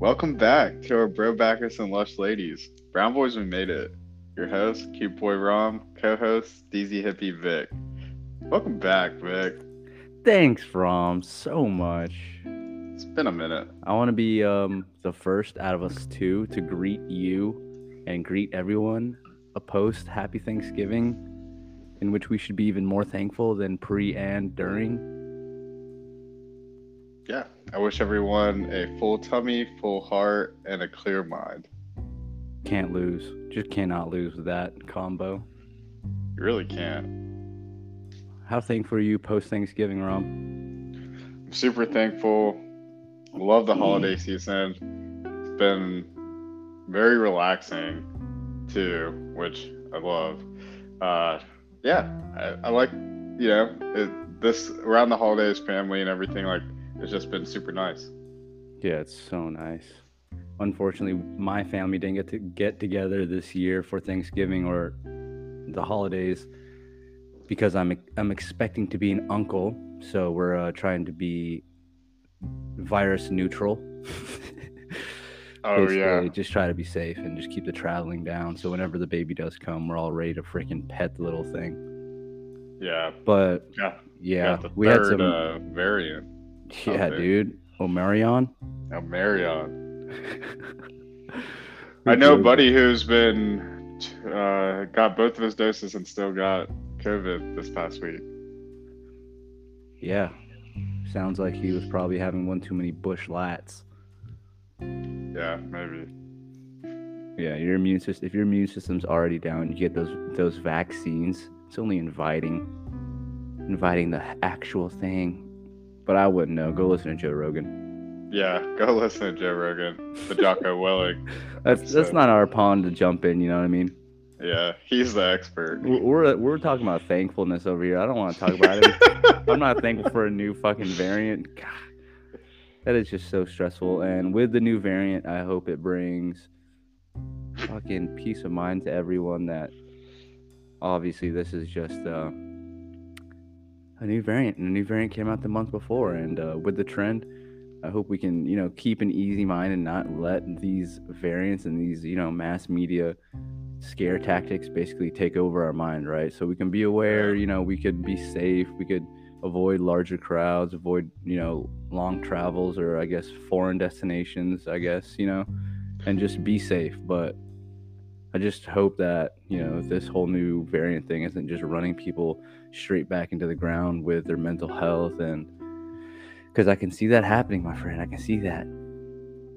Welcome back to our bro backers and lush ladies. Brown boys, we made it. Your host, cute boy Rom, co-host DZ Hippie Vic. Welcome back, Vic. Thanks, Rom, so much. It's been a minute. I want to be um, the first out of us two to greet you and greet everyone a post Happy Thanksgiving, in which we should be even more thankful than pre and during. Yeah, I wish everyone a full tummy, full heart, and a clear mind. Can't lose. Just cannot lose with that combo. You really can't. How thankful are you post Thanksgiving, Rom? I'm super thankful. Love the holiday season. It's been very relaxing too, which I love. Uh, yeah, I, I like you know it, this around the holidays, family and everything. Like it's just been super nice. Yeah, it's so nice. Unfortunately, my family didn't get to get together this year for Thanksgiving or the holidays because I'm I'm expecting to be an uncle, so we're uh, trying to be virus neutral. Oh Basically, yeah, just try to be safe and just keep the traveling down. So whenever the baby does come, we're all ready to freaking pet the little thing. yeah, But yeah. yeah, we had some. uh, variant. Yeah, dude. Omarion. Now Marion. I know a buddy who's been uh, got both of his doses and still got COVID this past week. Yeah. Sounds like he was probably having one too many bush lats. Yeah, maybe. Yeah, your immune system. If your immune system's already down, you get those those vaccines. It's only inviting, inviting the actual thing. But I wouldn't know. Go listen to Joe Rogan. Yeah, go listen to Joe Rogan, the Jocko Willink. That's that's not our pond to jump in. You know what I mean? Yeah, he's the expert. We're we're, we're talking about thankfulness over here. I don't want to talk about it. I'm not thankful for a new fucking variant. God, that is just so stressful. And with the new variant, I hope it brings fucking peace of mind to everyone. That obviously this is just uh, a new variant, and a new variant came out the month before. And uh, with the trend, I hope we can you know keep an easy mind and not let these variants and these you know mass media scare tactics basically take over our mind, right? So we can be aware, you know, we could be safe, we could avoid larger crowds, avoid, you know, long travels or I guess foreign destinations, I guess, you know, and just be safe. But I just hope that, you know, this whole new variant thing isn't just running people straight back into the ground with their mental health and because I can see that happening, my friend. I can see that.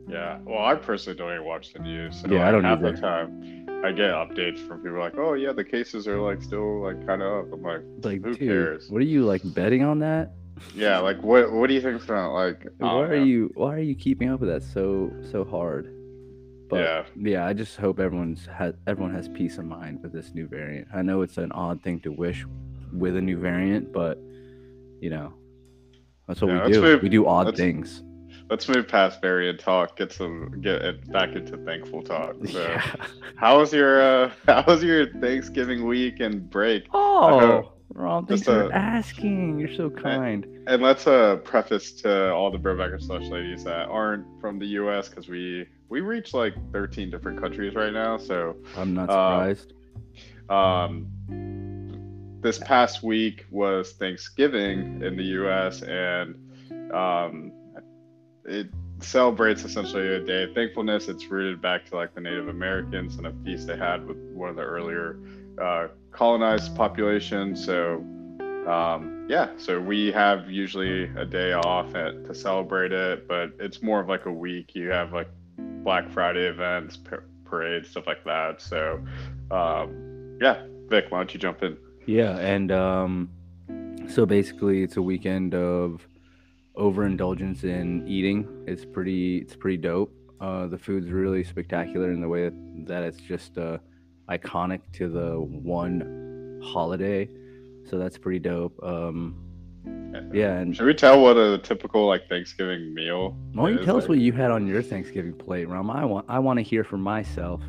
Yeah, well, I personally don't even watch the news. So Yeah, I don't half either. the time. I get updates from people like, "Oh yeah, the cases are like still like kind of up." I'm like, Like, Who dude, cares? what are you like betting on that? "Yeah, like what? What do you think's gonna like?" Why oh, are know. you why are you keeping up with that so so hard but Yeah. yeah i just hope everyone's has everyone has peace of mind with this new variant i know it's an odd thing to wish with a new variant but you know that's what Yeah, we do move- we do odd let's- things Let's move past variant talk. Get some get it back into thankful talk. So, yeah. how was your uh, how was your Thanksgiving week and break? oh Ron, thanks Just for asking you're so kind And let's uh preface to all the Brobacker slush ladies that aren't from the U.S. because we we reach like 13 different countries right now. So i'm not uh, surprised um, this past week was Thanksgiving in the U.S. and um, it celebrates essentially a day of thankfulness. It's rooted back to like the Native Americans and a feast they had with one of the earlier uh, colonized populations. So um, yeah, so we have usually a day off at, to celebrate it, but it's more of like a week. You have like Black Friday events, par- parades, stuff like that. So um, yeah, Vic, why don't you jump in? Yeah, and um, so basically, it's a weekend of overindulgence in eating. It's pretty, it's pretty dope. Uh, the food's really spectacular in the way that, that it's just uh, iconic to the one holiday. So that's pretty dope. Um, yeah, and Should we tell what a typical like Thanksgiving meal? why don't you tell us Like, what you had on your Thanksgiving plate, Rom? I want, I want to hear for myself.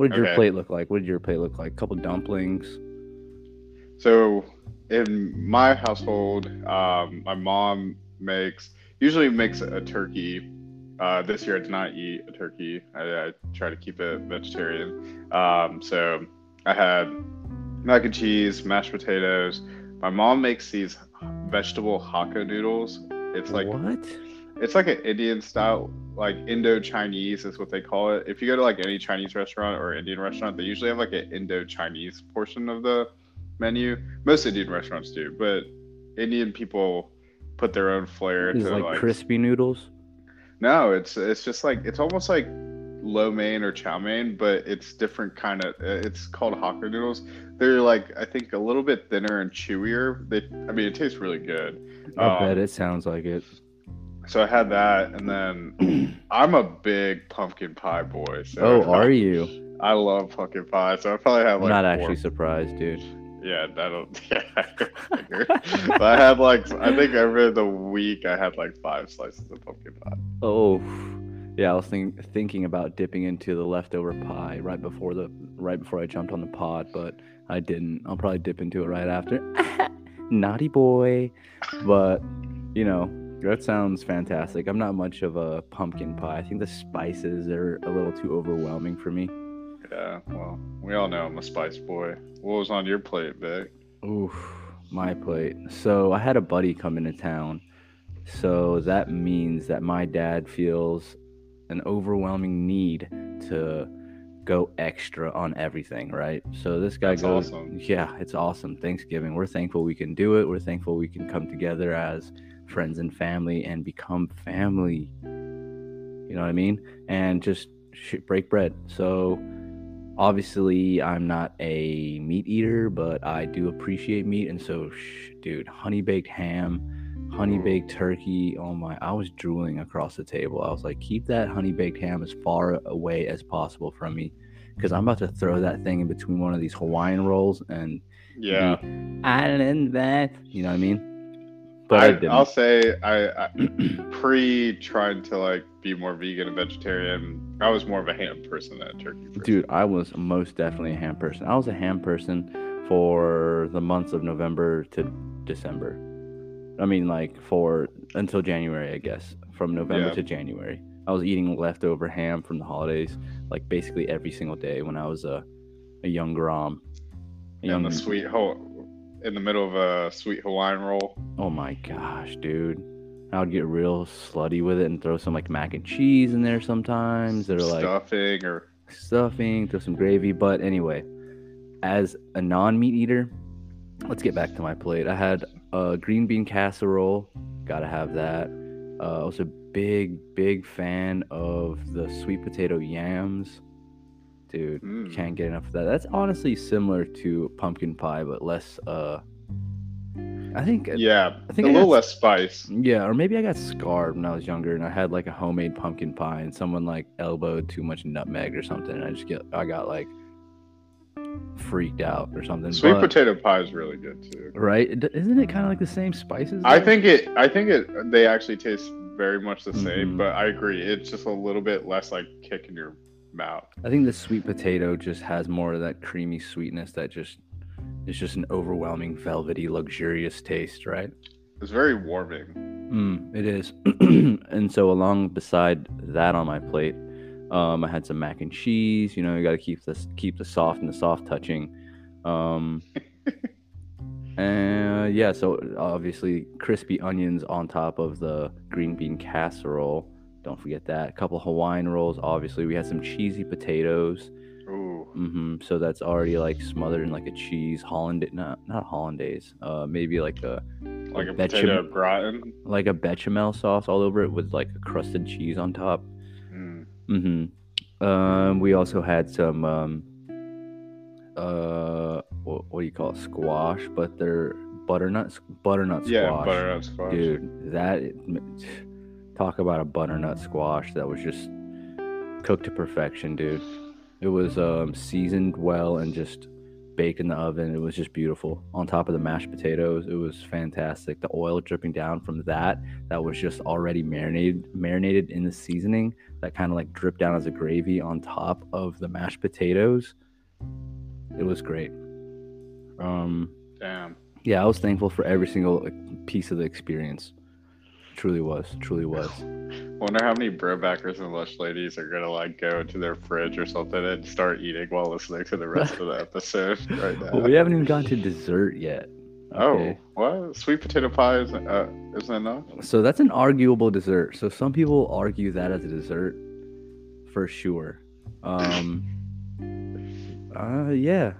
What did your plate look like? What did your plate look like? A couple dumplings. So in my household, um, my mom makes usually makes a turkey. Uh, this year I did not eat a turkey. I, I try to keep it vegetarian. Um, so I had mac and cheese, mashed potatoes. My mom makes these vegetable hakka noodles. It's like what? it's like an Indian style, like Indo Chinese is what they call it. If you go to like any Chinese restaurant or Indian restaurant, they usually have like an Indo Chinese portion of the menu. Most Indian restaurants do, but Indian people put their own flair Is to like, like. crispy noodles? No, it's it's just like it's almost like lo mein or chow mein, but it's different kind of. It's called hakka noodles. They're like I think a little bit thinner and chewier. They, I mean, it tastes really good. I Um, bet it sounds like it. So I had that, and then I'm a big pumpkin pie boy. So Oh, are you? I love pumpkin pie, so I probably have I'm like not four- actually surprised, dude. Yeah, that'll. Yeah, I I had like I think over the week I had like five slices of pumpkin pie. Oh, yeah. I was think, thinking about dipping into the leftover pie right before the right before I jumped on the pod, but I didn't. I'll probably dip into it right after. Naughty boy, but you know that sounds fantastic. I'm not much of a pumpkin pie. I think the spices are a little too overwhelming for me. Yeah, well, we all know I'm a spice boy. What was on your plate, Vic? Oof, my plate. So I had a buddy come into town. So that means that my dad feels an overwhelming need to go extra on everything, right? So this guy That's goes, awesome. yeah, it's awesome. Thanksgiving. We're thankful we can do it. We're thankful we can come together as friends and family and become family. You know what I mean? And just sh- break bread. So obviously I'm not a meat eater, but I do appreciate meat. And so, sh- dude, honey baked ham, honey baked turkey. Oh my, I was drooling across the table. I was like, keep that honey baked ham as far away as possible from me because I'm about to throw that thing in between one of these Hawaiian rolls and Yeah, island that. You know what I mean? But I, I, didn't. I'll say I, I pre trying to like be more vegan and vegetarian. I was more of a ham person than a turkey person. Dude, I was most definitely a ham person. I was a ham person for the months of November to December. I mean, like for until January, I guess. From November Yeah. to January, I was eating leftover ham from the holidays, like basically every single day when I was a a young grom. A Yeah, and the sweet in the middle of a sweet Hawaiian roll. oh my gosh, dude! I would get real slutty with it and throw some like mac and cheese in there sometimes. They're like stuffing or stuffing, throw some gravy. But anyway, as a non meat eater, let's get back to my plate. I had a green bean casserole, gotta have that. Uh, I was a big, big fan of the sweet potato yams. Dude, Mm. can't get enough of that. That's honestly similar to pumpkin pie, but less. Uh, I think yeah, I think a I little got- less spice. yeah, or maybe I got scarred when I was younger and I had like a homemade pumpkin pie and someone like elbowed too much nutmeg or something and I just get I got like freaked out or something. Sweet but- potato pie is really good too. right? Isn't it kind of like the same spices? I think it. I think it. They actually taste very much the same, Mhm. but I agree. It's just a little bit less like kick in your mouth. I think the sweet potato just has more of that creamy sweetness that just it's just an overwhelming velvety luxurious taste, right? It's very warming. Mm, it is. and so along beside that on my plate, um, I had some mac and cheese. You know, you got to keep this keep the soft and the soft touching. Um, and yeah, so obviously crispy onions on top of the green bean casserole. Don't forget that. A couple Hawaiian rolls. Obviously, we had some cheesy potatoes. Ooh, hmm So that's already like smothered in like a cheese holland, not not hollandaise. Uh, maybe like a like a Bechamel- potato gratin. like a bechamel sauce all over it with like a crusted cheese on top. Mm. Mm-hmm. Um, we also had some um, uh, what, what do you call it? Squash, but they're butternut butternut squash. Yeah, butternut squash. Dude, that talk about a butternut squash that was just cooked to perfection, dude. It was um, seasoned well and just baked in the oven. It was just beautiful. On top of the mashed potatoes, it was fantastic. The oil dripping down from that, that was just already marinated, marinated in the seasoning. That kind of like dripped down as a gravy on top of the mashed potatoes. It was great. Um, Damn. yeah, I was thankful for every single piece of the experience. Truly was. Truly was. Wonder how many bro backers and lush ladies are gonna like go to their fridge or something and start eating while listening to the rest of the episode right now. Well, we haven't even gotten to dessert yet. Oh, what? Sweet potato pie is uh, isn't enough? So that's an arguable dessert. So some people argue that as a dessert, for sure. Um, uh, yeah,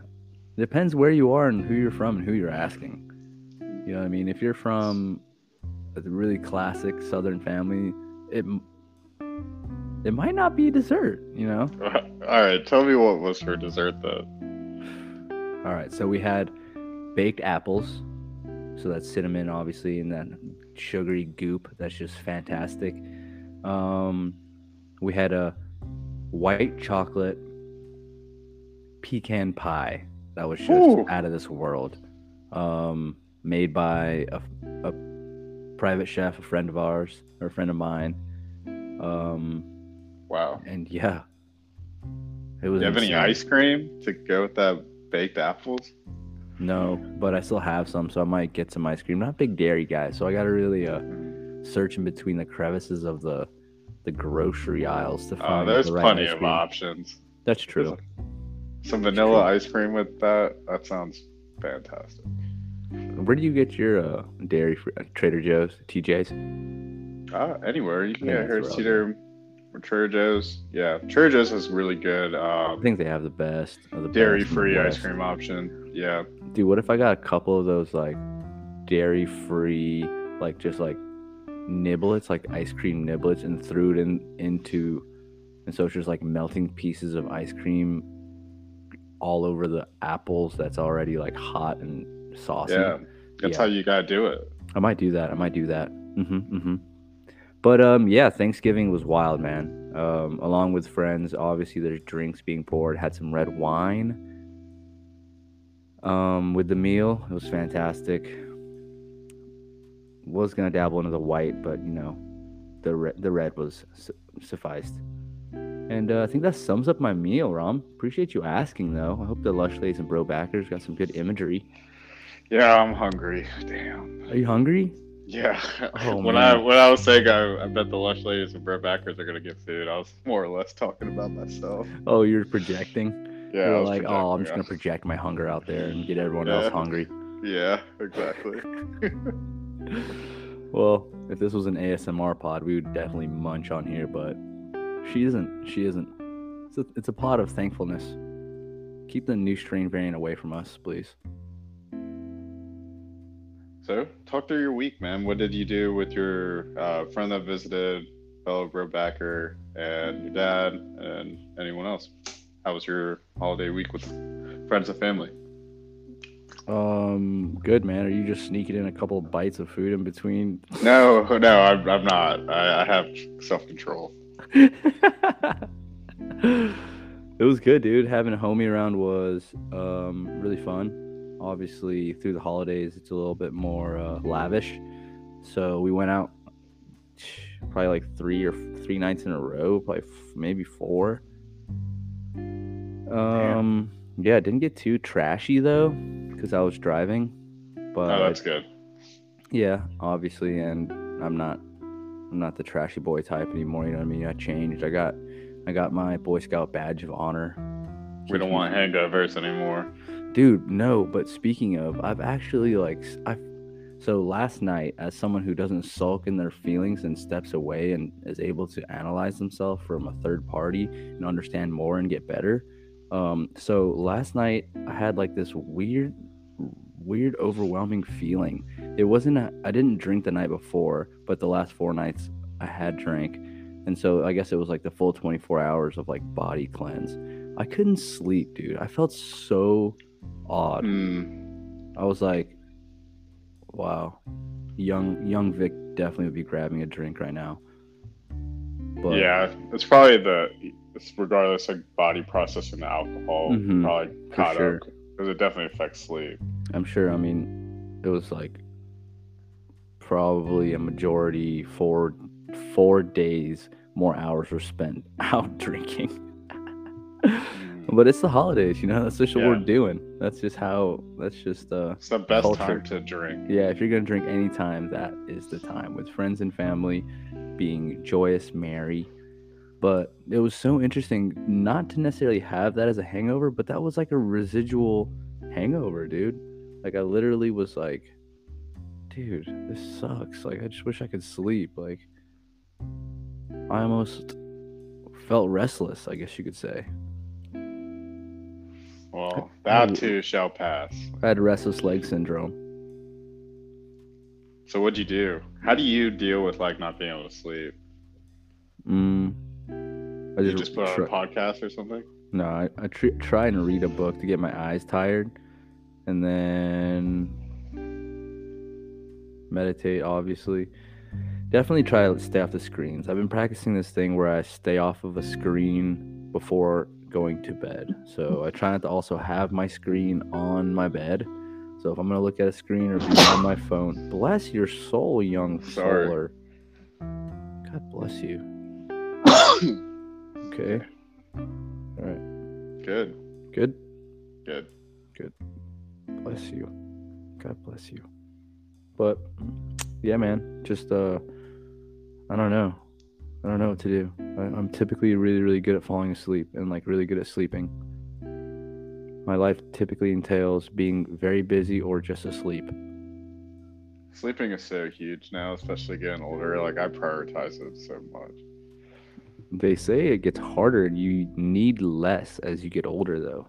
depends where you are and who you're from and who you're asking. You know what I mean? If you're from a really classic Southern family, it it might not be dessert. You know? All right, tell me what was for dessert though. All right, so we had baked apples. So that's cinnamon, obviously, and that sugary goop. That's just fantastic. Um, we had a white chocolate pecan pie that was just Ooh. out of this world. Um, made by a private chef, a friend of ours, or a friend of mine. Um, Wow. and yeah, it was. Do you have any ice cream to go with that baked apples? No, but I still have some, so I might get some ice cream. Not a big dairy guy, so I gotta really uh search in between the crevices of the the grocery aisles to Uh, find. there's the right plenty of options. That's true. Some vanilla ice cream with that. That sounds fantastic. Where do you get your uh, dairy? Free, Trader Joe's, TJ's. Uh, anywhere you can Yeah, get here, that's Cedar, or Trader Joe's. Yeah, Trader Joe's has really good I um, think they have the best of the best in the dairy-free ice cream option. Yeah, Dude, what if I got a couple of those like dairy-free, like just like niblets, like ice cream niblets, and threw it in into, and so it's just like melting pieces of ice cream all over the apples that's already like hot and saucy. yeah. That's Yeah. how you gotta do it. I might do that. I might do that. hmm hmm But um, yeah, Thanksgiving was wild, man. Um, along with friends, obviously there's drinks being poured. Had some red wine. Um, with the meal, it was fantastic. Was gonna dabble into the white, but you know, the re- the red was su- sufficed. And uh, I think that sums up my meal, Rom. Appreciate you asking, though. I hope the Lush Ladies and Bro Backers got some good imagery. Yeah, I'm hungry. Damn. Are you hungry? Yeah. Oh, when man. I when I was saying I, I bet the lush ladies and bread backers are gonna get food, I was more or less talking about myself. Oh, you're projecting. Yeah. You're like, oh, I'm just gonna project my hunger out there and get everyone Yeah. else hungry. Yeah, exactly. Well, if this was an ASMR pod, we would definitely munch on here, but she isn't. She isn't. It's a, it's a pod of thankfulness. Keep the new strain variant away from us, please. So, talk through your week, man. What did you do with your uh, friend that visited, fellow bro backer, and your dad, and anyone else? How was your holiday week with friends and family? Um, good man. Are you just sneaking in a couple of bites of food in between? No, no, I'm, I'm not. I, I have self control. it was good, dude. Having a homie around was um, really fun. Obviously, through the holidays, it's a little bit more uh, lavish. So we went out probably like three or three nights in a row, probably f- maybe four. Um, yeah, it didn't get too trashy though, because I was driving. But Oh, that's good. yeah, obviously, and I'm not I'm not the trashy boy type anymore, you know what I mean? I changed. I got I got my Boy Scout badge of honor. We don't want hangovers anymore. Dude, no, but speaking of, I've actually like I so last night as someone who doesn't sulk in their feelings and steps away and is able to analyze themselves from a third party and understand more and get better. Um so last night I had like this weird weird overwhelming feeling. It wasn't a, I didn't drink the night before, but the last four nights I had drank. And so I guess it was like the full 24 hours of like body cleanse. I couldn't sleep, dude. I felt so odd. Hmm. I was like, wow. Young young Vic definitely would be grabbing a drink right now. But yeah, it's probably the it's regardless like body processing the alcohol Mhm, probably caught sure. up because it definitely affects sleep. I'm sure I mean it was like probably a majority four four days more hours were spent out drinking. But it's the holidays, you know. That's just what we're doing. That's just how. That's just uh. It's the best Culture. time to drink. Yeah, if you're gonna drink any time, that is the time with friends and family, being joyous, merry. But it was so interesting not to necessarily have that as a hangover, but that was like a residual hangover, dude. Like I literally was like, dude, this sucks. Like I just wish I could sleep. Like I almost felt restless, I guess you could say. Well, that too shall pass. I had restless leg syndrome. So what'd you do? How do you deal with like not being able to sleep? Mm. I You just put on try- a podcast or something? No, I, I tr- try and read a book to get my eyes tired, and then meditate. Obviously, definitely try to stay off the screens. I've been practicing this thing where I stay off of a screen before going to bed. So I try not to also have my screen on my bed. So if I'm gonna look at a screen or be on my phone, bless your soul, young Sorry. solar. God bless you. Okay. All right. Good. Good. Good. Good. Bless you god bless you but yeah man just uh i don't know i don't know what to do I, i'm typically really really good at falling asleep and like really good at sleeping my life typically entails being very busy or just asleep Sleeping is so huge now, especially getting older. Like I prioritize it so much. they say it gets harder and you need less as you get older though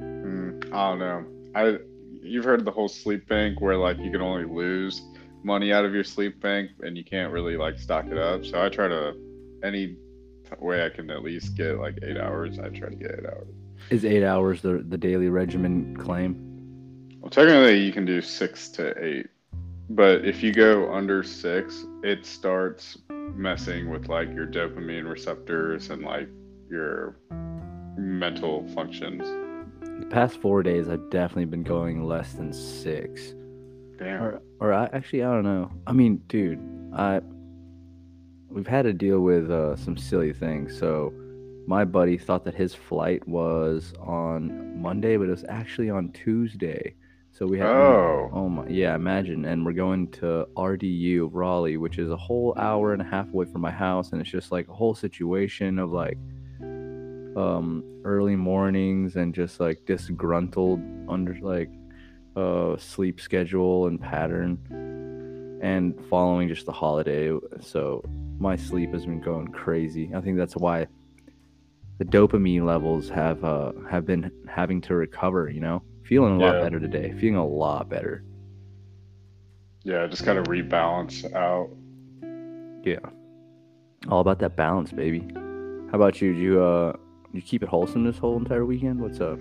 Mm, I don't know. I you've heard the whole sleep bank where like you can only lose money out of your sleep bank and you can't really like stock it up. So I try to any way I can at least get like eight hours. I try to get eight hours. is eight hours the, the daily regimen claim Well, technically you can do six to eight, but if you go under six, it starts messing with like your dopamine receptors and like your mental functions. the past four days i've definitely been going less than six Damn. or or I actually I don't know. I mean, dude, I we've had to deal with uh, some silly things. So my buddy thought that his flight was on Monday, but it was actually on Tuesday. So we had Oh. oh my yeah, imagine. And we're going to RDU Raleigh, which is a whole hour and a half away from my house, and it's just like a whole situation of like um early mornings and just like disgruntled under like uh sleep schedule and pattern and following just the holiday. So my sleep has been going crazy. I think that's why the dopamine levels have uh have been having to recover you know? Feeling a lot better today feeling a lot better. Yeah, just kind of rebalance out. yeah. All about that balance baby. How about you? Did you uh you keep it wholesome this whole entire weekend? What's up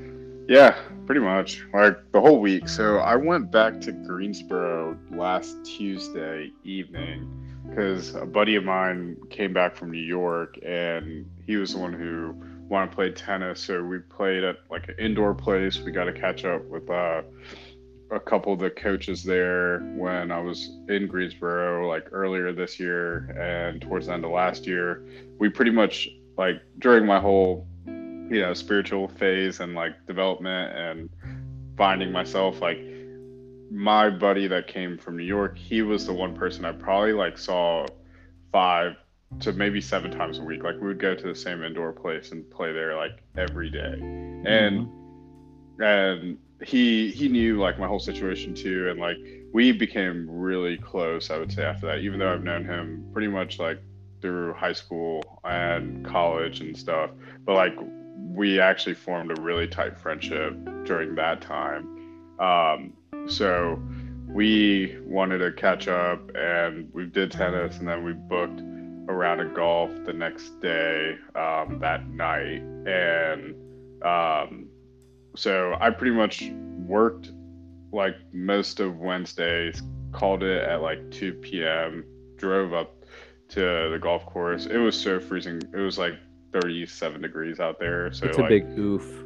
Yeah, pretty much. Like the whole week. So I went back to Greensboro last Tuesday evening because a buddy of mine came back from New York and he was the one who wanted to play tennis. So we played at like an indoor place. We got to catch up with uh, a couple of the coaches there when I was in Greensboro, like earlier this year and towards the end of last year. We pretty much like during my whole you know spiritual phase and like development and finding myself like my buddy that came from new york he was the one person i probably like saw five to maybe seven times a week. Like we would go to the same indoor place and play there like every day. And mm-hmm. and he he knew like my whole situation too and like we became really close i would say after that even though i've known him pretty much like through high school and college and stuff. But like we actually formed a really tight friendship during that time. Um so we wanted to catch up and we did tennis and then we booked a round of golf the next day um, that night. And um, so i pretty much worked like most of wednesdays called it at like 2 p.m drove up to the golf course. It was so freezing. It was like 37 degrees out there so it's like a big oof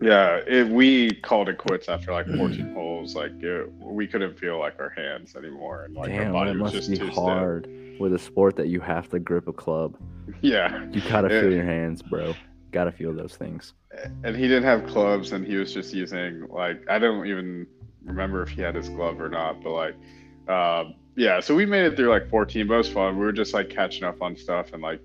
yeah, it, we called it quits after like 14 holes. Like it, we couldn't feel like our hands anymore, and like our Damn, body it was must just be too hard with a sport that you have to grip a club. Yeah, You gotta feel your hands, bro. Gotta feel those things. and he didn't have clubs and he was just using like i don't even remember if he had his glove or not but like um, yeah so we made it through like 14 but it was fun we were just like catching up on stuff and like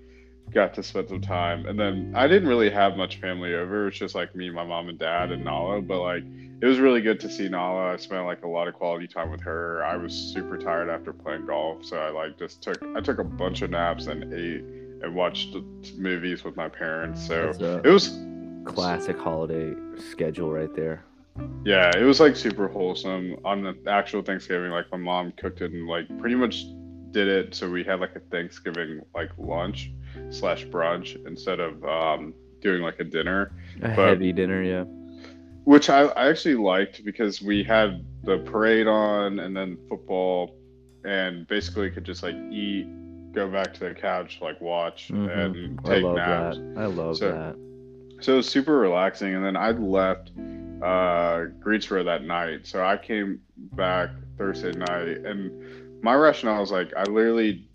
got to spend some time. And then i didn't really have much family over. It was just like me my mom and dad and nala. But like it was really good to see nala. I spent like a lot of quality time with her. I was super tired after playing golf. So i like just took i took a bunch of naps and ate and watched movies with my parents. So it was classic holiday schedule right there. Yeah, it was like super wholesome. On the actual Thanksgiving. Like my mom cooked it and like pretty much did it so we had like a Thanksgiving like lunch slash brunch instead of um, doing like a dinner, A But- heavy dinner, yeah. which I, I actually liked because we had the parade on and then football, and basically could just like eat, go back to the couch, like watch Mhm. and I love naps. that. I love So- that. So it was super relaxing. And then I left uh, Greensboro that night. So I came back Thursday night. And my rationale was like, I literally,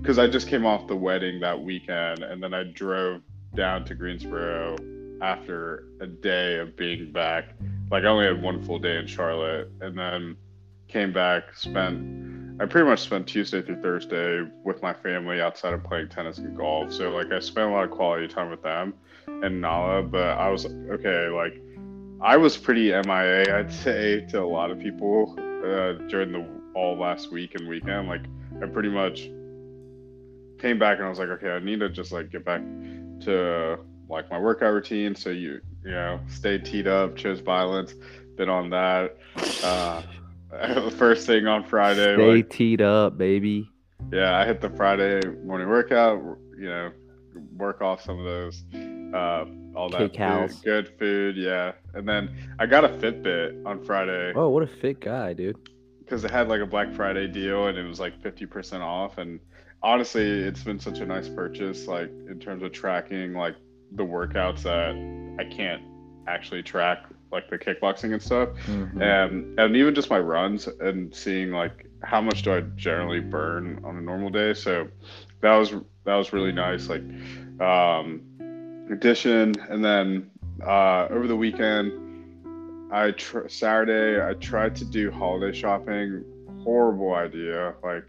because I just came off the wedding that weekend. And then I drove down to Greensboro after a day of being back. Like I only had one full day in Charlotte. And then came back, spent, I pretty much spent Tuesday through Thursday with my family outside of playing tennis and golf. So like I spent a lot of quality time with them and Nala, but I was okay. Like, I was pretty MIA, I'd say, to a lot of people uh, during the all last week and weekend. Like, I pretty much came back and I was like, okay, I need to just like get back to like my workout routine. So you, you know, stay teed up, chose violence, been on that. Uh, first thing on Friday, Stay like, teed up, baby. yeah, I hit the Friday morning workout. You know, work off some of those, uh, all that food, good food. Yeah, and then I got a Fitbit on Friday Oh, what a fit guy, dude. Because it had like a Black Friday deal and it was like fifty percent off. And honestly, it's been such a nice purchase. Like in terms of tracking, like the workouts that I can't actually track, like the kickboxing and stuff Mhm. and and even just my runs and seeing like how much do I generally burn on a normal day. So that was that was really nice. Like um, addition, and then uh, over the weekend, I tr- Saturday I tried to do holiday shopping. Horrible idea. Like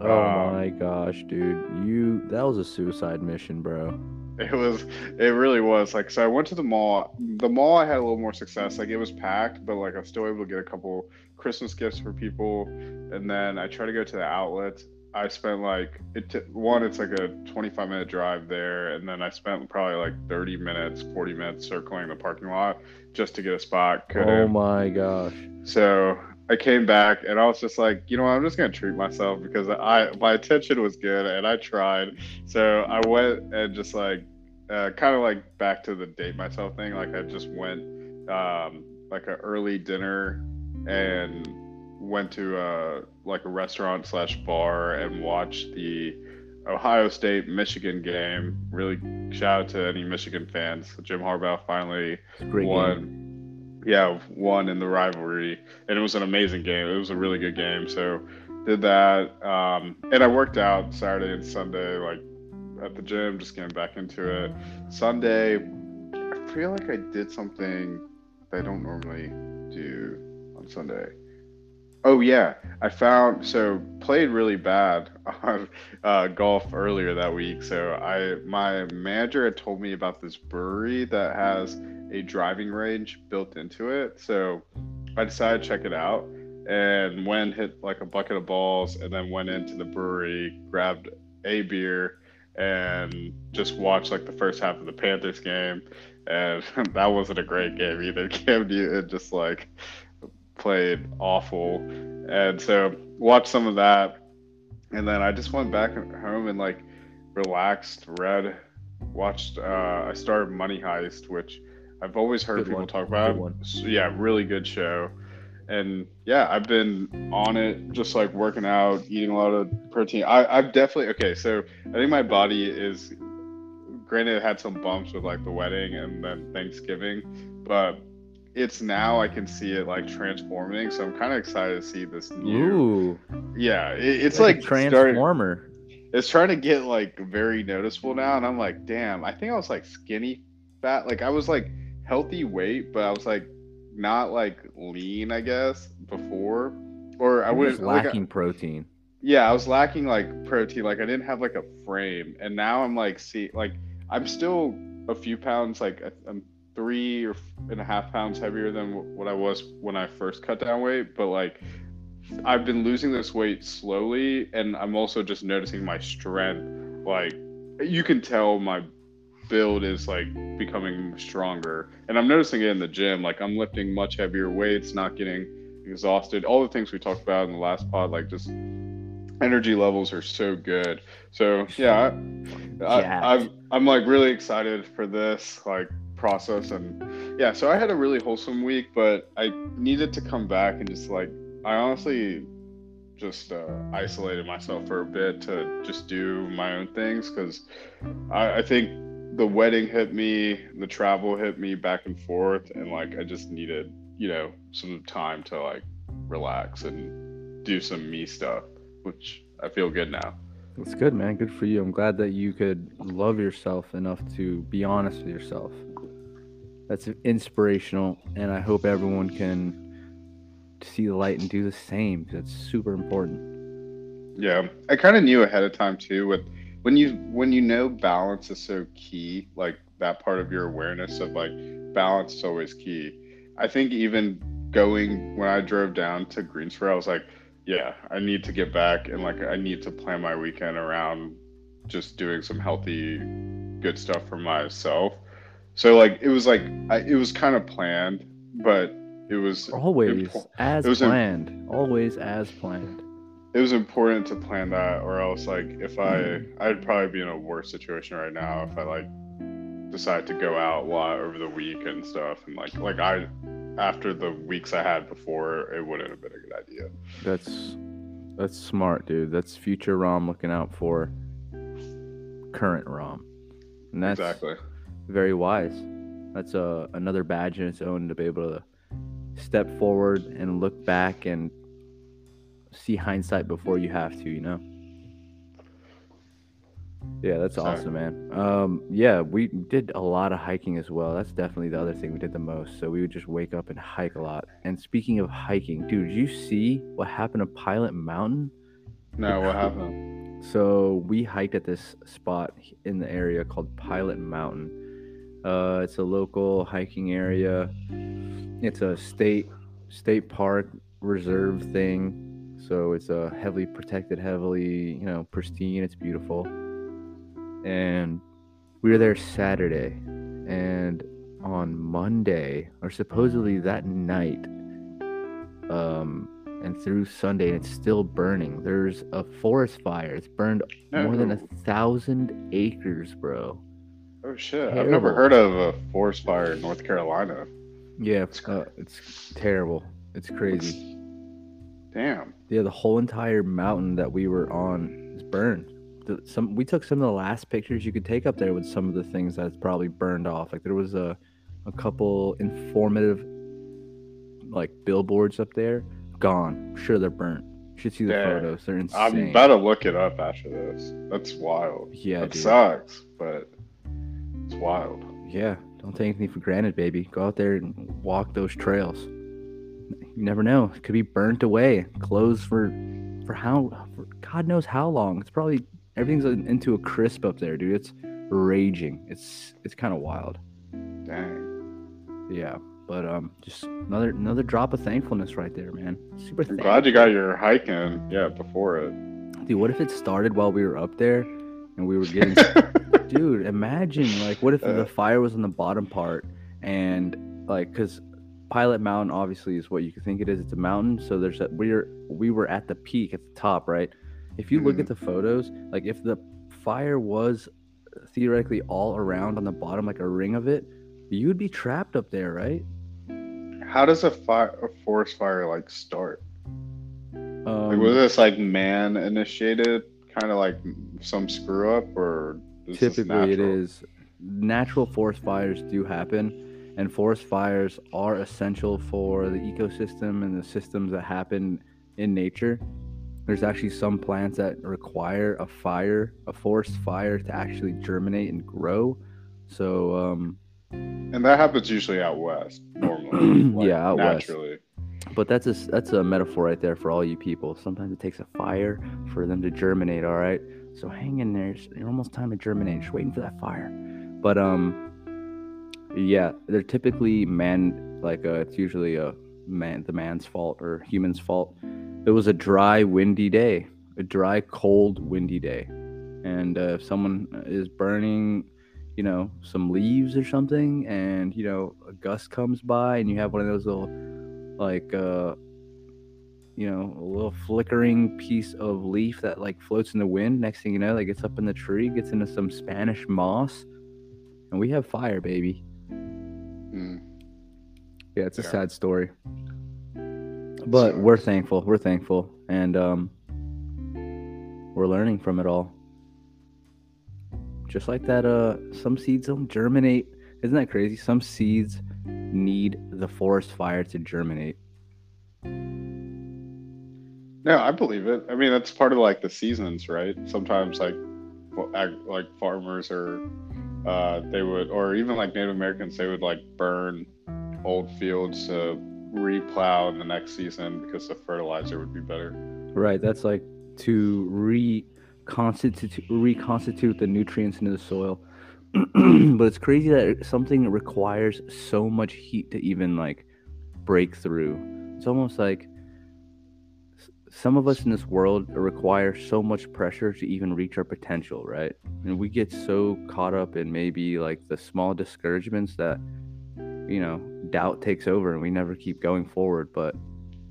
Oh um, my gosh, dude. You that was a suicide mission, bro. It was. It really was. Like, so I went to the mall. The mall, I had a little more success. Like, it was packed, but like I was still able to get a couple Christmas gifts for people. And then I tried to go to the outlet. I spent like it. T- one, it's like a 25 minute drive there, and then I spent probably like 30 minutes, 40 minutes circling the parking lot just to get a spot. Oh Couldn't. my gosh. So I came back and I was just like, you know, what, I'm just gonna treat myself because I my attention was good and I tried. So I went and just like, uh, kind of like back to the date myself thing. Like I just went um, like an early dinner and went to a like a restaurant slash bar and watched the Ohio State Michigan game. Really shout out to any Michigan fans. Jim Harbaugh finally won. game. Yeah, won in the rivalry, and it was an amazing game. It was a really good game. So did that, um, and I worked out Saturday and Sunday, like at the gym, just getting back into it. Sunday, I feel like I did something that I don't normally do on Sunday. Oh yeah, I found so played really bad on uh, golf earlier that week. So I my manager had told me about this brewery that has a driving range built into it. So I decided to check it out and went hit like a bucket of balls and then went into the brewery, grabbed a beer and just watched like the first half of the Panthers game. And that wasn't a great game either. Cam Newton just like played awful. And so watched some of that. And then I just went back home and like relaxed, read, watched uh I started Money Heist, which I've always heard Good people one. talk about. So, yeah, really good show. And yeah, I've been on it, just like working out, eating a lot of protein. I, I've definitely okay. So I think my body is, granted, it had some bumps with like the wedding and then Thanksgiving, but it's now I can see it like transforming. So I'm kind of excited to see this new. Ooh. Yeah, it, it's like like transformer. it's trying to get like very noticeable now and i'm like damn i think i was like skinny fat. Like I was like healthy weight, but I was like not like lean, I guess, before. Or I like, lacking protein. yeah, I was lacking like protein. Like I didn't have like a frame, and now I'm like, see, like I'm still a few pounds, like I'm three or and a half pounds heavier than what I was when I first cut down weight. But like I've been losing this weight slowly, and I'm also just noticing my strength. Like you can tell my build is like becoming stronger, and I'm noticing it in the gym. Like I'm lifting much heavier weights, not getting exhausted. All the things we talked about in the last pod, like just energy levels are so good. So yeah, I, I, I'm I'm like really excited for this like process and yeah. So I had a really wholesome week, but I needed to come back and just like I honestly just uh, isolated myself for a bit to just do my own things because I, I think the wedding hit me, the travel hit me back and forth, and like I just needed you know some time to like relax and do some me stuff, which I feel good now. That's good, man. Good for you. I'm glad that you could love yourself enough to be honest with yourself. That's inspirational, and I hope everyone can see the light and do the same That's super important. Yeah, I kind of knew ahead of time too. With when you when you know balance is so key, like that part of your awareness of like balance is always key. I think even going when I drove down to Greensboro, I was like, yeah, I need to get back and like I need to plan my weekend around just doing some healthy, good stuff for myself. So like it was like I, it was kind of planned, but it was Always impo- as was planned. Always as planned. it was important to plan that or else like if i mm-hmm. i'd probably be in a worse situation right now if i like decide to go out a lot over the week and stuff and like like i after the weeks i had before it wouldn't have been a good idea That's that's smart, dude. That's future Rom looking out for current Rom, and that's exactly very wise. That's a another badge in its own to be able to step forward and look back and see hindsight before you have to, you know. Yeah, that's Sorry. awesome, man. Um, yeah, we did a lot of hiking as well. That's definitely the other thing we did the most. So we would just wake up and hike a lot. And speaking of hiking, dude, did you see what happened to Pilot Mountain? no what happened So we hiked at this spot in the area called Pilot Mountain. Uh, it's a local hiking area. It's a state state park reserve thing. So it's a heavily protected, heavily you know pristine. It's beautiful. And we were there Saturday, and on Monday or supposedly that night, um, and through Sunday, it's still burning. There's a forest fire. It's burned more than a thousand acres, bro. Oh shit i've never heard of a forest fire in north carolina Yeah, it's, uh, it's terrible. It's crazy. damn Yeah, the whole entire mountain that we were on is burned. The, some we took some of the last pictures you could take up there with some of the things that's probably burned off. Like there was a a couple informative like billboards up there, gone. Sure, they're burnt. You should see the Dang. photos. They're insane. i'm about to look it up after this that's wild yeah, that dude. sucks but it's wild Yeah, don't take anything for granted, baby. Go out there and walk those trails. You never know; it could be burnt away, closed for for how for God knows how long. It's probably everything's into a crisp up there, dude. It's raging. It's it's kind of wild. dang Yeah, but um, just another another drop of thankfulness right there, man. Super i'm thankful. glad you got your hiking yeah before it Dude, what if it started while we were up there and we were getting dude imagine like what if Uh. the fire was on the bottom part and like because pilot mountain obviously is what you can think it is it's a mountain so there's a we're we were at the peak at the top right if you look Mhm. at the photos like if the fire was theoretically all around on the bottom like a ring of it you would be trapped up there right How does a fire, a forest fire like start? um, Like, was this like man initiated, kind of like some screw up, or typically it is. natural? forest fires do happen and forest fires are essential for the ecosystem and the systems that happen in nature there's actually some plants that require a fire a forest fire to actually germinate and grow so um, And that happens usually out west, normally. like, Yeah, out west. But that's a that's a metaphor right there for all you people. Sometimes it takes a fire for them to germinate. All right, so hang in there. It's- You're almost time to germinate. Just waiting for that fire. But um, yeah, they're typically man. Like uh, it's usually a man, the man's fault or human's fault. It was a dry, windy day. A dry, cold, windy day. And uh, if someone is burning, you know, some leaves or something, and you know, a gust comes by, and you have one of those little like uh you know a little flickering piece of leaf that like floats in the wind. Next thing you know that gets up in the tree gets into some spanish moss and we have fire baby. Mm. yeah it's a sad story. But we're thankful we're thankful and um we're learning from it all. Just like that uh some seeds don't germinate. Isn't that crazy? Some seeds need the forest fire to germinate No, I believe it. I mean, that's part of like the seasons, right? Sometimes like like farmers or uh, they would, or even like Native Americans, they would like burn old fields to replow in the next season because the fertilizer would be better. Right, that's like to reconstitute reconstitute the nutrients into the soil. but it's crazy that something requires so much heat to even like break through. It's almost like some of us in this world require so much pressure to even reach our potential, right? And we get so caught up in maybe like the small discouragements that you know, doubt takes over and we never keep going forward, but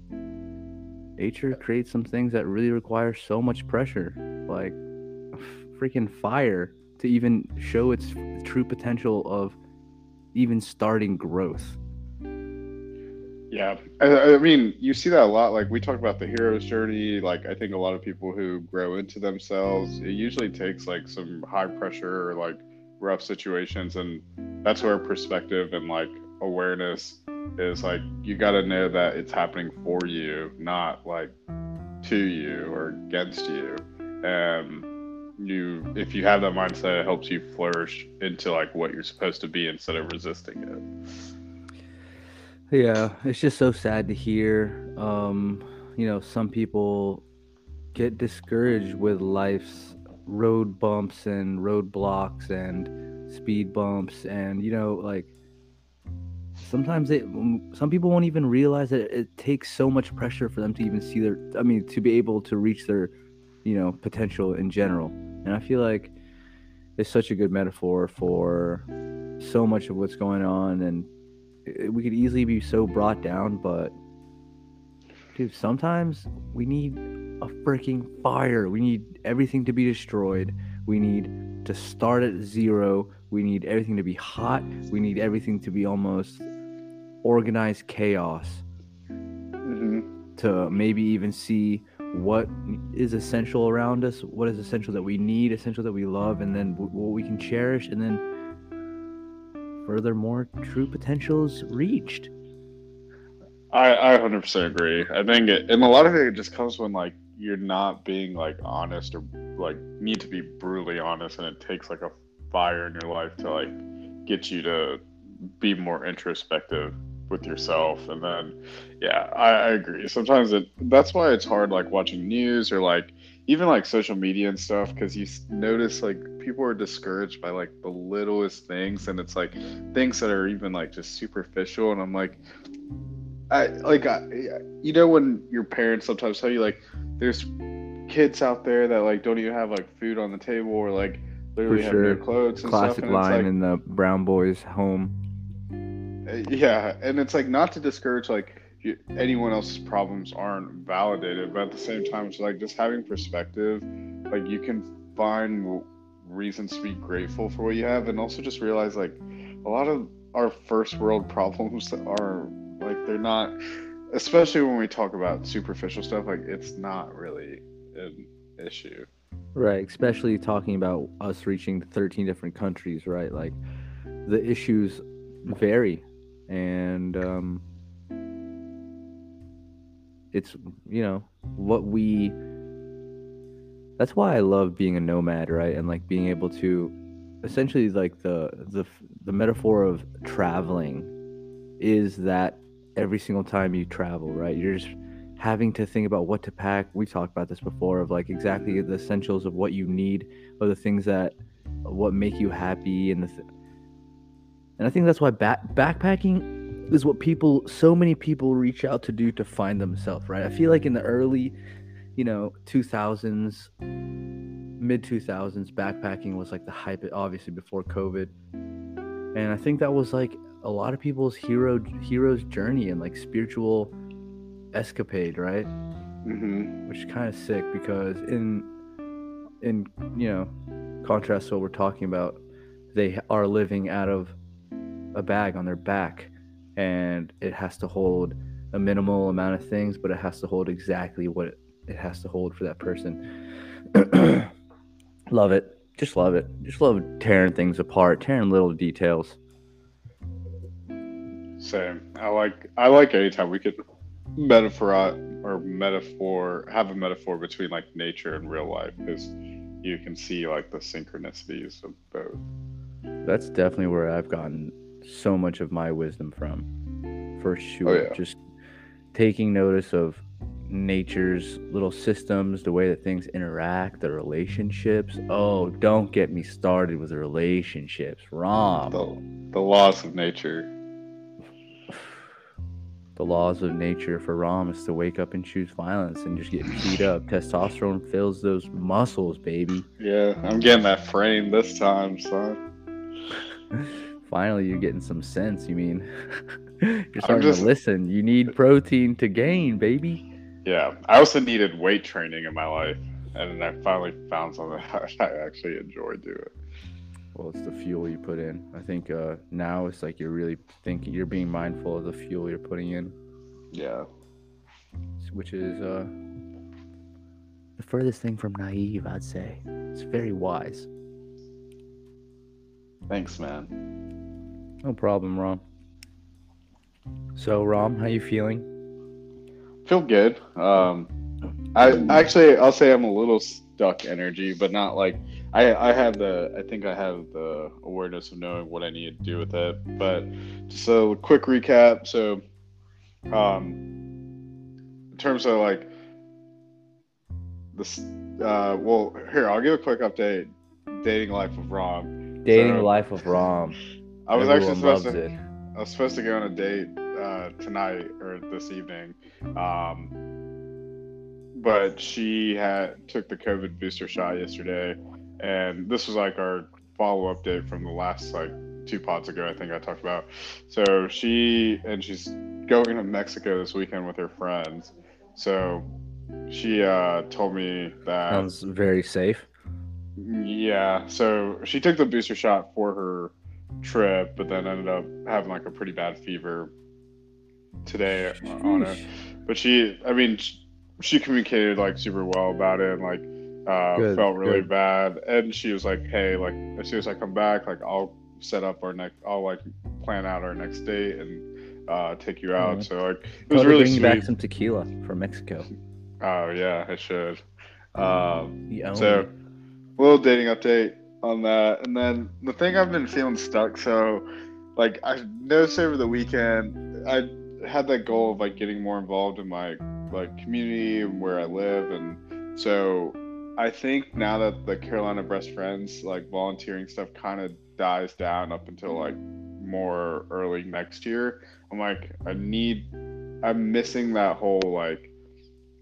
nature creates some things that really require so much pressure, like freaking fire, to even show its true potential of even starting growth. Yeah, I, I mean, you see that a lot. Like we talk about the hero's journey. Like I think a lot of people who grow into themselves, it usually takes like some high pressure or like rough situations, and that's where perspective and like awareness is. Like you got to know that it's happening for you, not like to you or against you. And you, if you have that mindset, it helps you flourish into like what you're supposed to be instead of resisting it. Yeah, it's just so sad to hear. Um, you know, some people get discouraged with life's road bumps and roadblocks and speed bumps, and you know, like sometimes it. Some people won't even realize that it takes so much pressure for them to even see their. I mean, to be able to reach their, you know, potential in general. And I feel like it's such a good metaphor for so much of what's going on and we could easily be so brought down, but dude, sometimes we need a freaking fire. We need everything to be destroyed. We need to start at zero. We need everything to be hot. We need everything to be almost organized chaos Mm-hmm. to maybe even see what is essential around us, what is essential that we need, essential that we love, and then what we can cherish, and then furthermore, true potential's reached. I I 100% agree. I think it, and a lot of it just comes when like you're not being like honest or like need to be brutally honest, and it takes like a fire in your life to like get you to be more introspective with yourself. And then, yeah, I, I agree. Sometimes it that's why it's hard like watching news or like even like social media and stuff because you notice like people are discouraged by like the littlest things, and it's like things that are even like just superficial, and I'm like. I like I, you know when your parents sometimes tell you like there's kids out there that like don't even have like food on the table or like literally have sure. no clothes and Classic stuff and line it's in the Brown Boys home. Uh, yeah and it's like not to discourage like anyone else's problems aren't validated but at the same time it's like just having perspective like you can find reasons to be grateful for what you have and also just realize like a lot of our first world problems are like they're not especially when we talk about superficial stuff like it's not really an issue Right, especially talking about us reaching 13 different countries, right? Like the issues vary and um it's you know what we that's why I love being a nomad, right? And like being able to essentially like the the the metaphor of traveling is that every single time you travel, right? You're just having to think about what to pack. We talked about this before of like exactly the essentials of what you need or the things that what make you happy and the th- and I think that's why back backpacking is what people so many people reach out to do to find themselves, right? I feel like in the early, you know, 2000s mid 2000s backpacking was like the hype obviously before covid and i think that was like a lot of people's hero hero's journey and like spiritual escapade right Mm-hmm. which is kind of sick because in in you know contrast to what we're talking about they are living out of a bag on their back and it has to hold a minimal amount of things but it has to hold exactly what it, has to hold for that person love it just love it just love tearing things apart tearing little details Same. I like I like anytime we could metaphor or metaphor have a metaphor between like nature and real life because you can see like the synchronicities of both. that's definitely where i've gotten so much of my wisdom from for oh, sure yeah. just taking notice of nature's little systems the way that things interact the relationships oh don't get me started with the relationships rom The the laws of nature. the laws of nature for rom is to wake up and choose violence and just get beat up testosterone fills those muscles baby Yeah, I'm getting that frame this time, son. Finally, you're getting some sense. You mean you're starting just- to listen. You need protein to gain, baby. Yeah, I also needed weight training in my life, and I finally found something I actually enjoy doing. Well, it's the fuel you put in. I think uh, now it's like you're really thinking, you're being mindful of the fuel you're putting in, Yeah, which is uh, the furthest thing from naive, I'd say. It's very wise. thanks, man. No problem, Rom. So, Rom, how you feeling? Feel good. Um, I actually, I'll say I'm a little stuck energy, but not like I. I have the. I think I have the awareness of knowing what I need to do with it. But just a quick recap. So, um, in terms of like this, uh, well, here I'll give a quick update. Dating life of Rom. Dating So- life of Rom. I was Everyone actually supposed to. it. I was supposed to go on a date uh, tonight or this evening, um, but she had took the COVID booster shot yesterday, and this was like our follow up date from the last like two pods ago. I think I talked about. So she and she's going to Mexico this weekend with her friends. So she uh, told me that Sounds very safe. yeah, so she took the booster shot for her trip, but then ended up having like a pretty bad fever today on her. But she, I mean, she, communicated like super well about it and like uh, Good, felt really good. bad. And she was like, hey, like as soon as I come back, like I'll set up our next, I'll like plan out our next date and uh, take you out. So like it was Totally really bring sweet. back some tequila from Mexico. Oh yeah, I should. Um, You so, it. little dating update on that, and then the thing I've been feeling stuck. So, like I noticed over the weekend, I had that goal of like getting more involved in my like community and where I live, and so I think now that the Carolina Breast Friends like volunteering stuff kind of dies down up until like more early next year, I'm like I need, I'm missing that whole like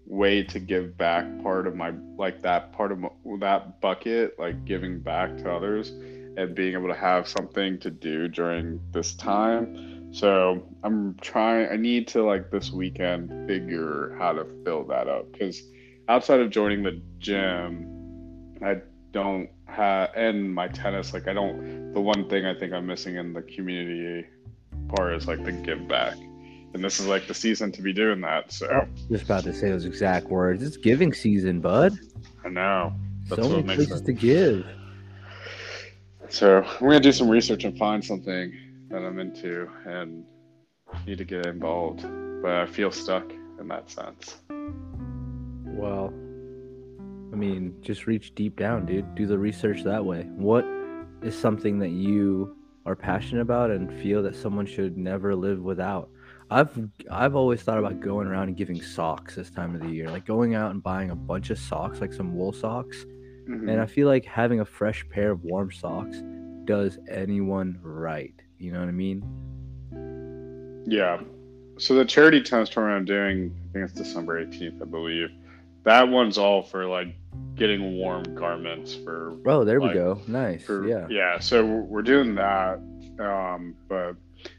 way to give back part of my like that part of my, that bucket like giving back to others and being able to have something to do during this time so i'm trying i need to like this weekend figure how to fill that up because outside of joining the gym i don't have and my tennis like i don't the one thing i think i'm missing in the community part is like the give back and this is like the season to be doing that so oh, Just about to say those exact words. It's giving season, bud. I know. That's so what many places to give. So we're gonna do some research and find something that I'm into and need to get involved. But I feel stuck in that sense. Well, I mean, just reach deep down, dude. Do the research that way. What is something that you are passionate about and feel that someone should never live without? I've I've always thought about going around and giving socks this time of the year, like going out and buying a bunch of socks, like some wool socks. Mhm. And I feel like having a fresh pair of warm socks does anyone right. You know what I mean? Yeah. So the charity tennis tournament I'm doing, I think it's December 18th, I believe. That one's all for like getting warm garments for Oh, there we go. Nice. for yeah. yeah. So we're we're doing that. Um, but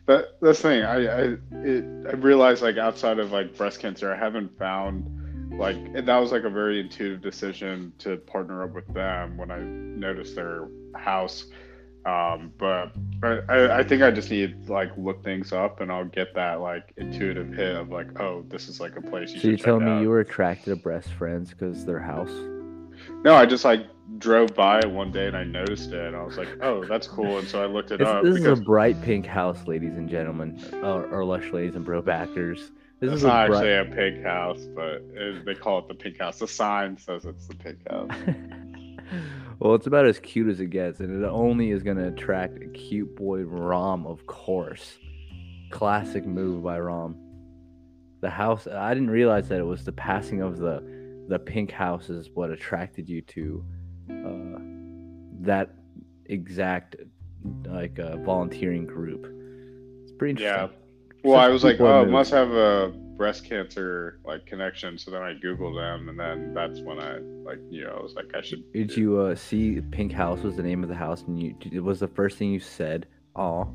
that that's the thing. I I it, I realized like outside of like breast cancer, I haven't found like and that was like a very intuitive decision to partner up with them when I noticed their house. Um, but I, I think I just need to, like look things up and I'll get that like intuitive hit of like oh this is like a place you So you're telling me out. you were attracted to breast friends because their house? No, I just like drove by one day and I noticed it and I was like, oh, that's cool. And so I looked it It's, up. this is a bright pink house, ladies and gentlemen, or, or lush ladies and bro backers. This it's is a not bright. actually a pink house, but it, they call it the pink house. The sign says it's the pink house. well, it's about as cute as it gets, and it only is going to attract a cute boy Rom, of course. Classic move by Rom. The house. I didn't realize that it was the passing of the the pink house is what attracted you to uh, that exact like uh, volunteering group. It's pretty interesting. Yeah. Well, Such I was like, oh, it move. must have a breast cancer like connection. So then I googled them, and then that's when I like, you know, I was like, I should. Did you uh, see Pink House was the name of the house, and you it was the first thing you said? Oh,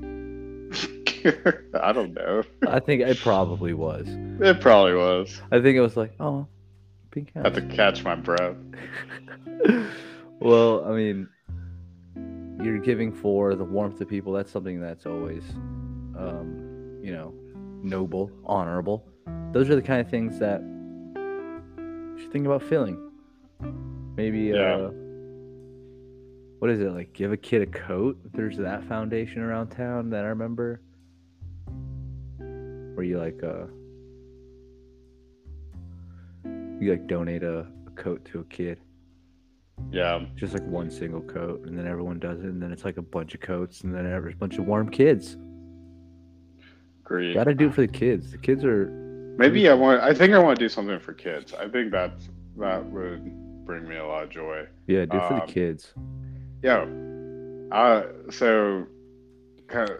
I don't know. I think it probably was. It probably was. I think it was like, oh, Pink House. I had to catch my breath. well, I mean, you're giving for the warmth of people. That's something that's always, um, you know, noble, honorable. Those are the kind of things that you should think about feeling. Maybe, Yeah. uh, what is it like? Give a kid a coat. There's that foundation around town that I remember, where you like, uh, you like donate a, a coat to a kid Yeah. just like one single coat, and then everyone does it, and then it's like a bunch of coats, and then there's a bunch of warm kids. Agree. Gotta do it for the kids. The kids are Maybe I want. I think I want to do something for kids. I think that's that would bring me a lot of joy. yeah, do it for the Um, kids. Yeah. Uh, so, kind of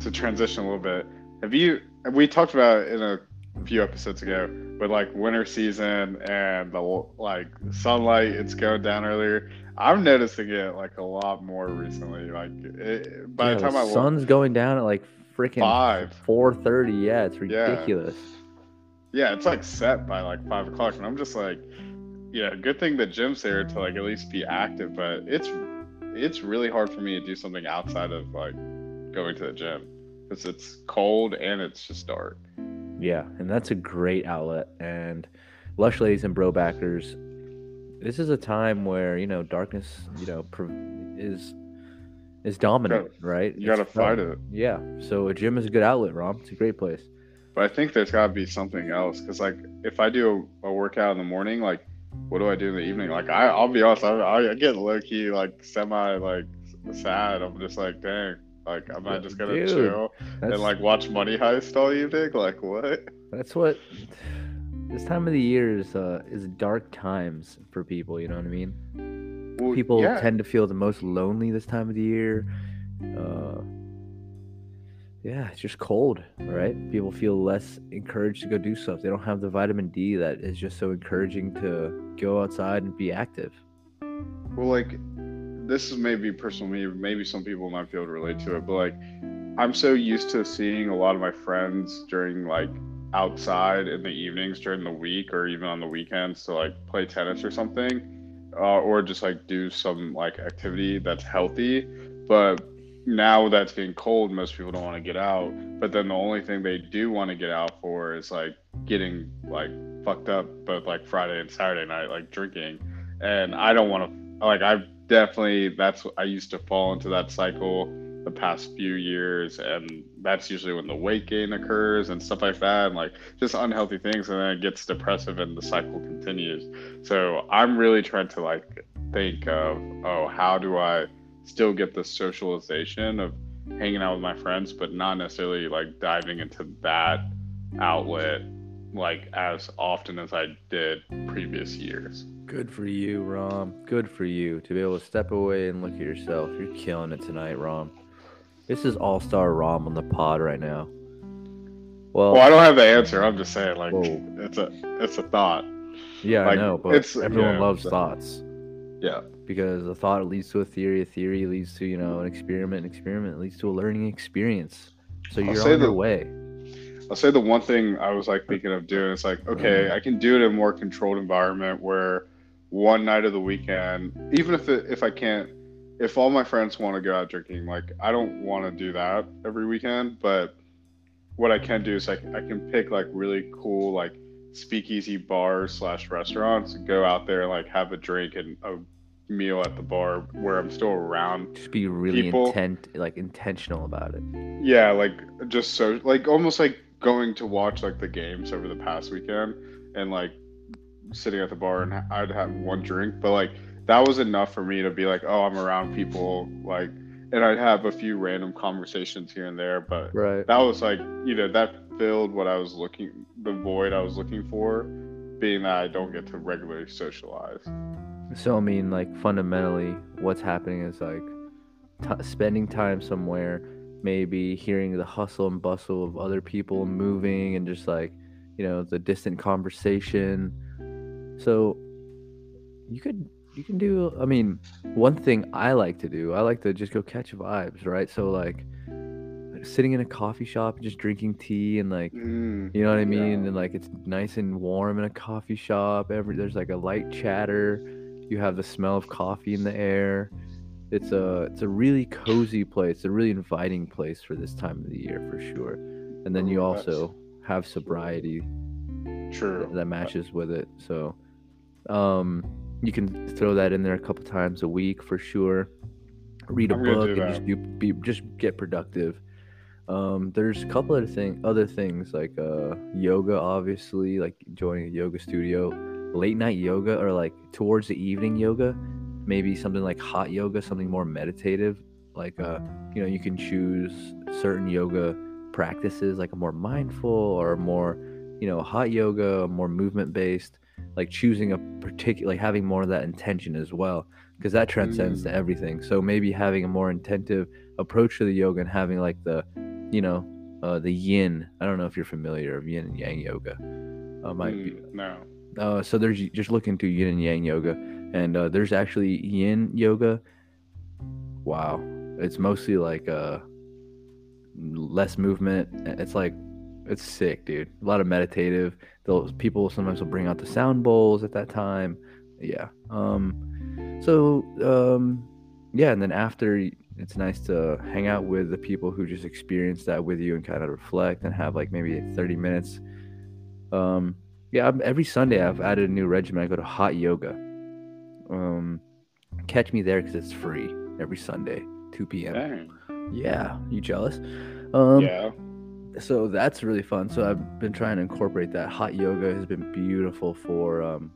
to transition a little bit, have you? We talked about in a few episodes ago, with like winter season and the like sunlight. It's going down earlier. I'm noticing it like a lot more recently. Like it, by yeah, the time I look, sun's going down at like freaking Five. four thirty. Yeah, it's ridiculous. yeah, it's like set by like five o'clock, and I'm just like, yeah, good thing the gym's there to like at least be active, but it's it's really hard for me to do something outside of like going to the gym because it's cold and it's just dark. Yeah, and that's a great outlet. And lush ladies and bro backers, this is a time where you know darkness, you know, is is dominant, right? You gotta It's fight it. Yeah, so a gym is a good outlet, Rom. It's a great place. But I think there's got to be something else because like if I do a, a workout in the morning, like what do I do in the evening? Like I, I'll be honest, I, I get low key like semi like sad. I'm just like, dang, like am I just gonna Dude, chill and like watch Money Heist all evening? Like what? that's what this time of the year is. Uh, is dark times for people. You know what I mean? People yeah. tend to feel the most lonely this time of the year. Uh, yeah, it's just cold, right? People feel less encouraged to go do stuff. They don't have the vitamin D that is just so encouraging to go outside and be active. Well, like, this is maybe personal me. Maybe some people might be able to relate to it, but like, I'm so used to seeing a lot of my friends during like outside in the evenings during the week or even on the weekends to like play tennis or something, uh, or just like do some like activity that's healthy. But now that's getting cold, most people don't want to get out. But then the only thing they do want to get out for is like getting like fucked up, both like Friday and Saturday night, like drinking. And I don't want to like I've definitely that's I used to fall into that cycle the past few years and that's usually when the weight gain occurs and stuff like that and like just unhealthy things and then it gets depressive and the cycle continues so i'm really trying to like think of oh how do i still get the socialization of hanging out with my friends, but not necessarily like diving into that outlet like as often as I did previous years. Good for you, Rom. Good for you to be able to step away and look at yourself. You're killing it tonight, Rom. This is all star Rom on the pod right now. Well, well, I don't have the answer. I'm just saying, like, whoa. it's a it's a thought. Yeah, like, I know, but it's, everyone yeah, loves so, thoughts. Yeah. Because a thought leads to a theory, a theory leads to you know an experiment, an experiment leads to a learning experience. So you're on your way. I'll say the one thing I was like thinking of doing is like, okay, mm-hmm. I can do it in a more controlled environment where one night of the weekend, even if it, if I can't, if all my friends want to go out drinking, like I don't want to do that every weekend, but what I can do is like I can pick like really cool like speakeasy bars slash restaurants, go out there and like have a drink and a meal at the bar where I'm still around. Just be really people. intent, like intentional about it. Yeah, like just so, like almost like going to watch like the games over the past weekend and like sitting at the bar and I'd have one drink, but like that was enough for me to be like, oh, I'm around people like, and I'd have a few random conversations here and there, but right. that was like, you know, that filled what I was looking, the void I was looking for, being that I don't get to regularly socialize. So I mean, like fundamentally, what's happening is like t- spending time somewhere maybe hearing the hustle and bustle of other people moving and just like you know the distant conversation so you could you can do i mean one thing i like to do i like to just go catch vibes right so like sitting in a coffee shop just drinking tea and like mm, you know what i mean yeah. and like it's nice and warm in a coffee shop every there's like a light chatter you have the smell of coffee in the air it's a it's a really cozy place, a really inviting place for this time of the year for sure. And then you also have sobriety True. That, that matches with it. So um you can throw that in there a couple times a week for sure. Read a book and just do be just get productive. Um, there's a couple other thing other things like uh yoga obviously, like joining a yoga studio, late night yoga or like towards the evening yoga maybe something like hot yoga, something more meditative. Like, uh, you know, you can choose certain yoga practices, like a more mindful or more, you know, hot yoga, more movement based. Like choosing a particular, like having more of that intention as well, because that transcends mm. to everything. So maybe having a more intentive approach to the yoga and having like the, you know, uh, the yin. I don't know if you're familiar of yin and yang yoga. Uh, might mm, be. No. Uh, so there's just look into yin and yang yoga and uh, there's actually yin yoga wow it's mostly like uh less movement it's like it's sick dude a lot of meditative those people sometimes will bring out the sound bowls at that time yeah um so um yeah and then after it's nice to hang out with the people who just experience that with you and kind of reflect and have like maybe 30 minutes um yeah every sunday i've added a new regimen i go to hot yoga um, catch me there because it's free every Sunday, 2 p.m. Dang. Yeah, you jealous? Um, yeah. So that's really fun. So I've been trying to incorporate that. Hot yoga has been beautiful for um,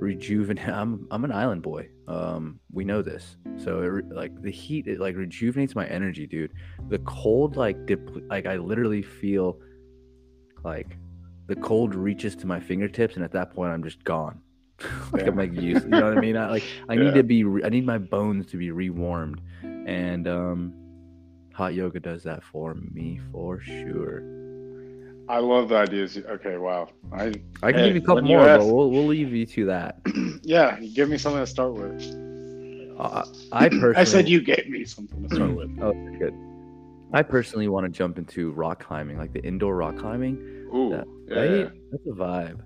rejuvenate. I'm I'm an island boy. Um, we know this. So it, like the heat, it like rejuvenates my energy, dude. The cold, like dip, like I literally feel like the cold reaches to my fingertips, and at that point, I'm just gone. like I'm like used. You know what I mean? I like I yeah. need to be. I need my bones to be rewarmed, and um, hot yoga does that for me for sure. I love the ideas. Okay, wow. I I can hey, give you a couple more, ask, but we'll we'll leave you to that. yeah, give me something to start with. Uh, I personally. I said you gave me something to start with. oh, good. I personally want to jump into rock climbing, like the indoor rock climbing. Ooh, that, yeah, right? yeah. That's a vibe.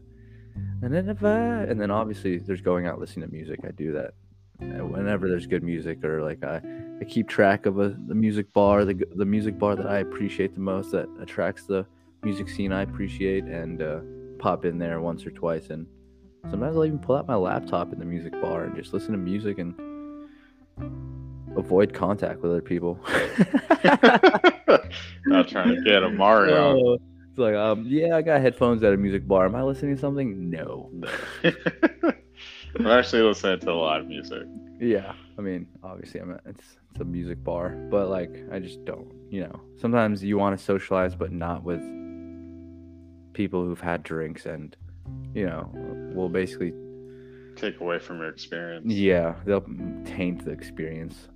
And then if I, and then obviously there's going out listening to music. I do that whenever there's good music or like I, I keep track of a the music bar, the the music bar that I appreciate the most that attracts the music scene I appreciate, and uh, pop in there once or twice. And sometimes I'll even pull out my laptop in the music bar and just listen to music and avoid contact with other people. Not trying to get a Mario. Uh, it's like, um, yeah, I got headphones at a music bar. Am I listening to something? No. I'm actually listening to a lot of music. Yeah, I mean, obviously, I'm a, it's it's a music bar, but like, I just don't, you know. Sometimes you want to socialize, but not with people who've had drinks and, you know, will basically, Take away from your experience. yeah, they'll taint the experience.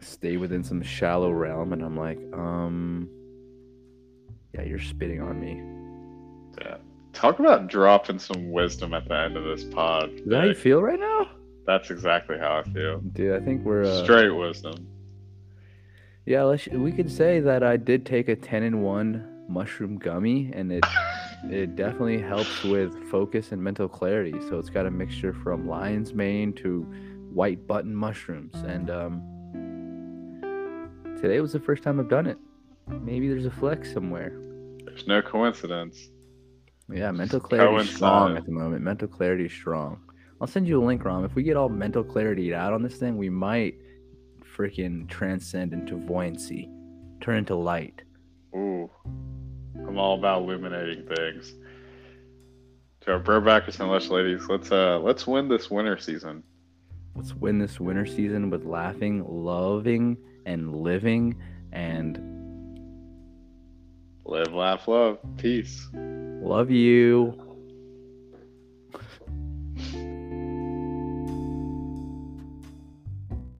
Stay within some shallow realm, and I'm like, um, yeah, you're spitting on me. Yeah. Talk about dropping some wisdom at the end of this pod. Is that how you feel right now, That's exactly how I feel. dude? I think we're uh, Straight wisdom. Yeah, let's, we could say that I did take a 10 in 1 mushroom gummy and it it definitely helps with focus and mental clarity. So it's got a mixture from lion's mane to white button mushrooms and um today was the first time I've done it. Maybe there's a flex somewhere. There's no coincidence. Yeah, mental clarity is strong at the moment. Mental clarity is strong. I'll send you a link, Rom. If we get all mental clarity out on this thing, we might freaking transcend into voyancy, turn into light. Ooh. I'm all about illuminating things. To our bro-backers and lush ladies, let's uh let's win this winter season. Let's win this winter season with laughing, loving, and living. And Live, laugh, love. Peace. love you.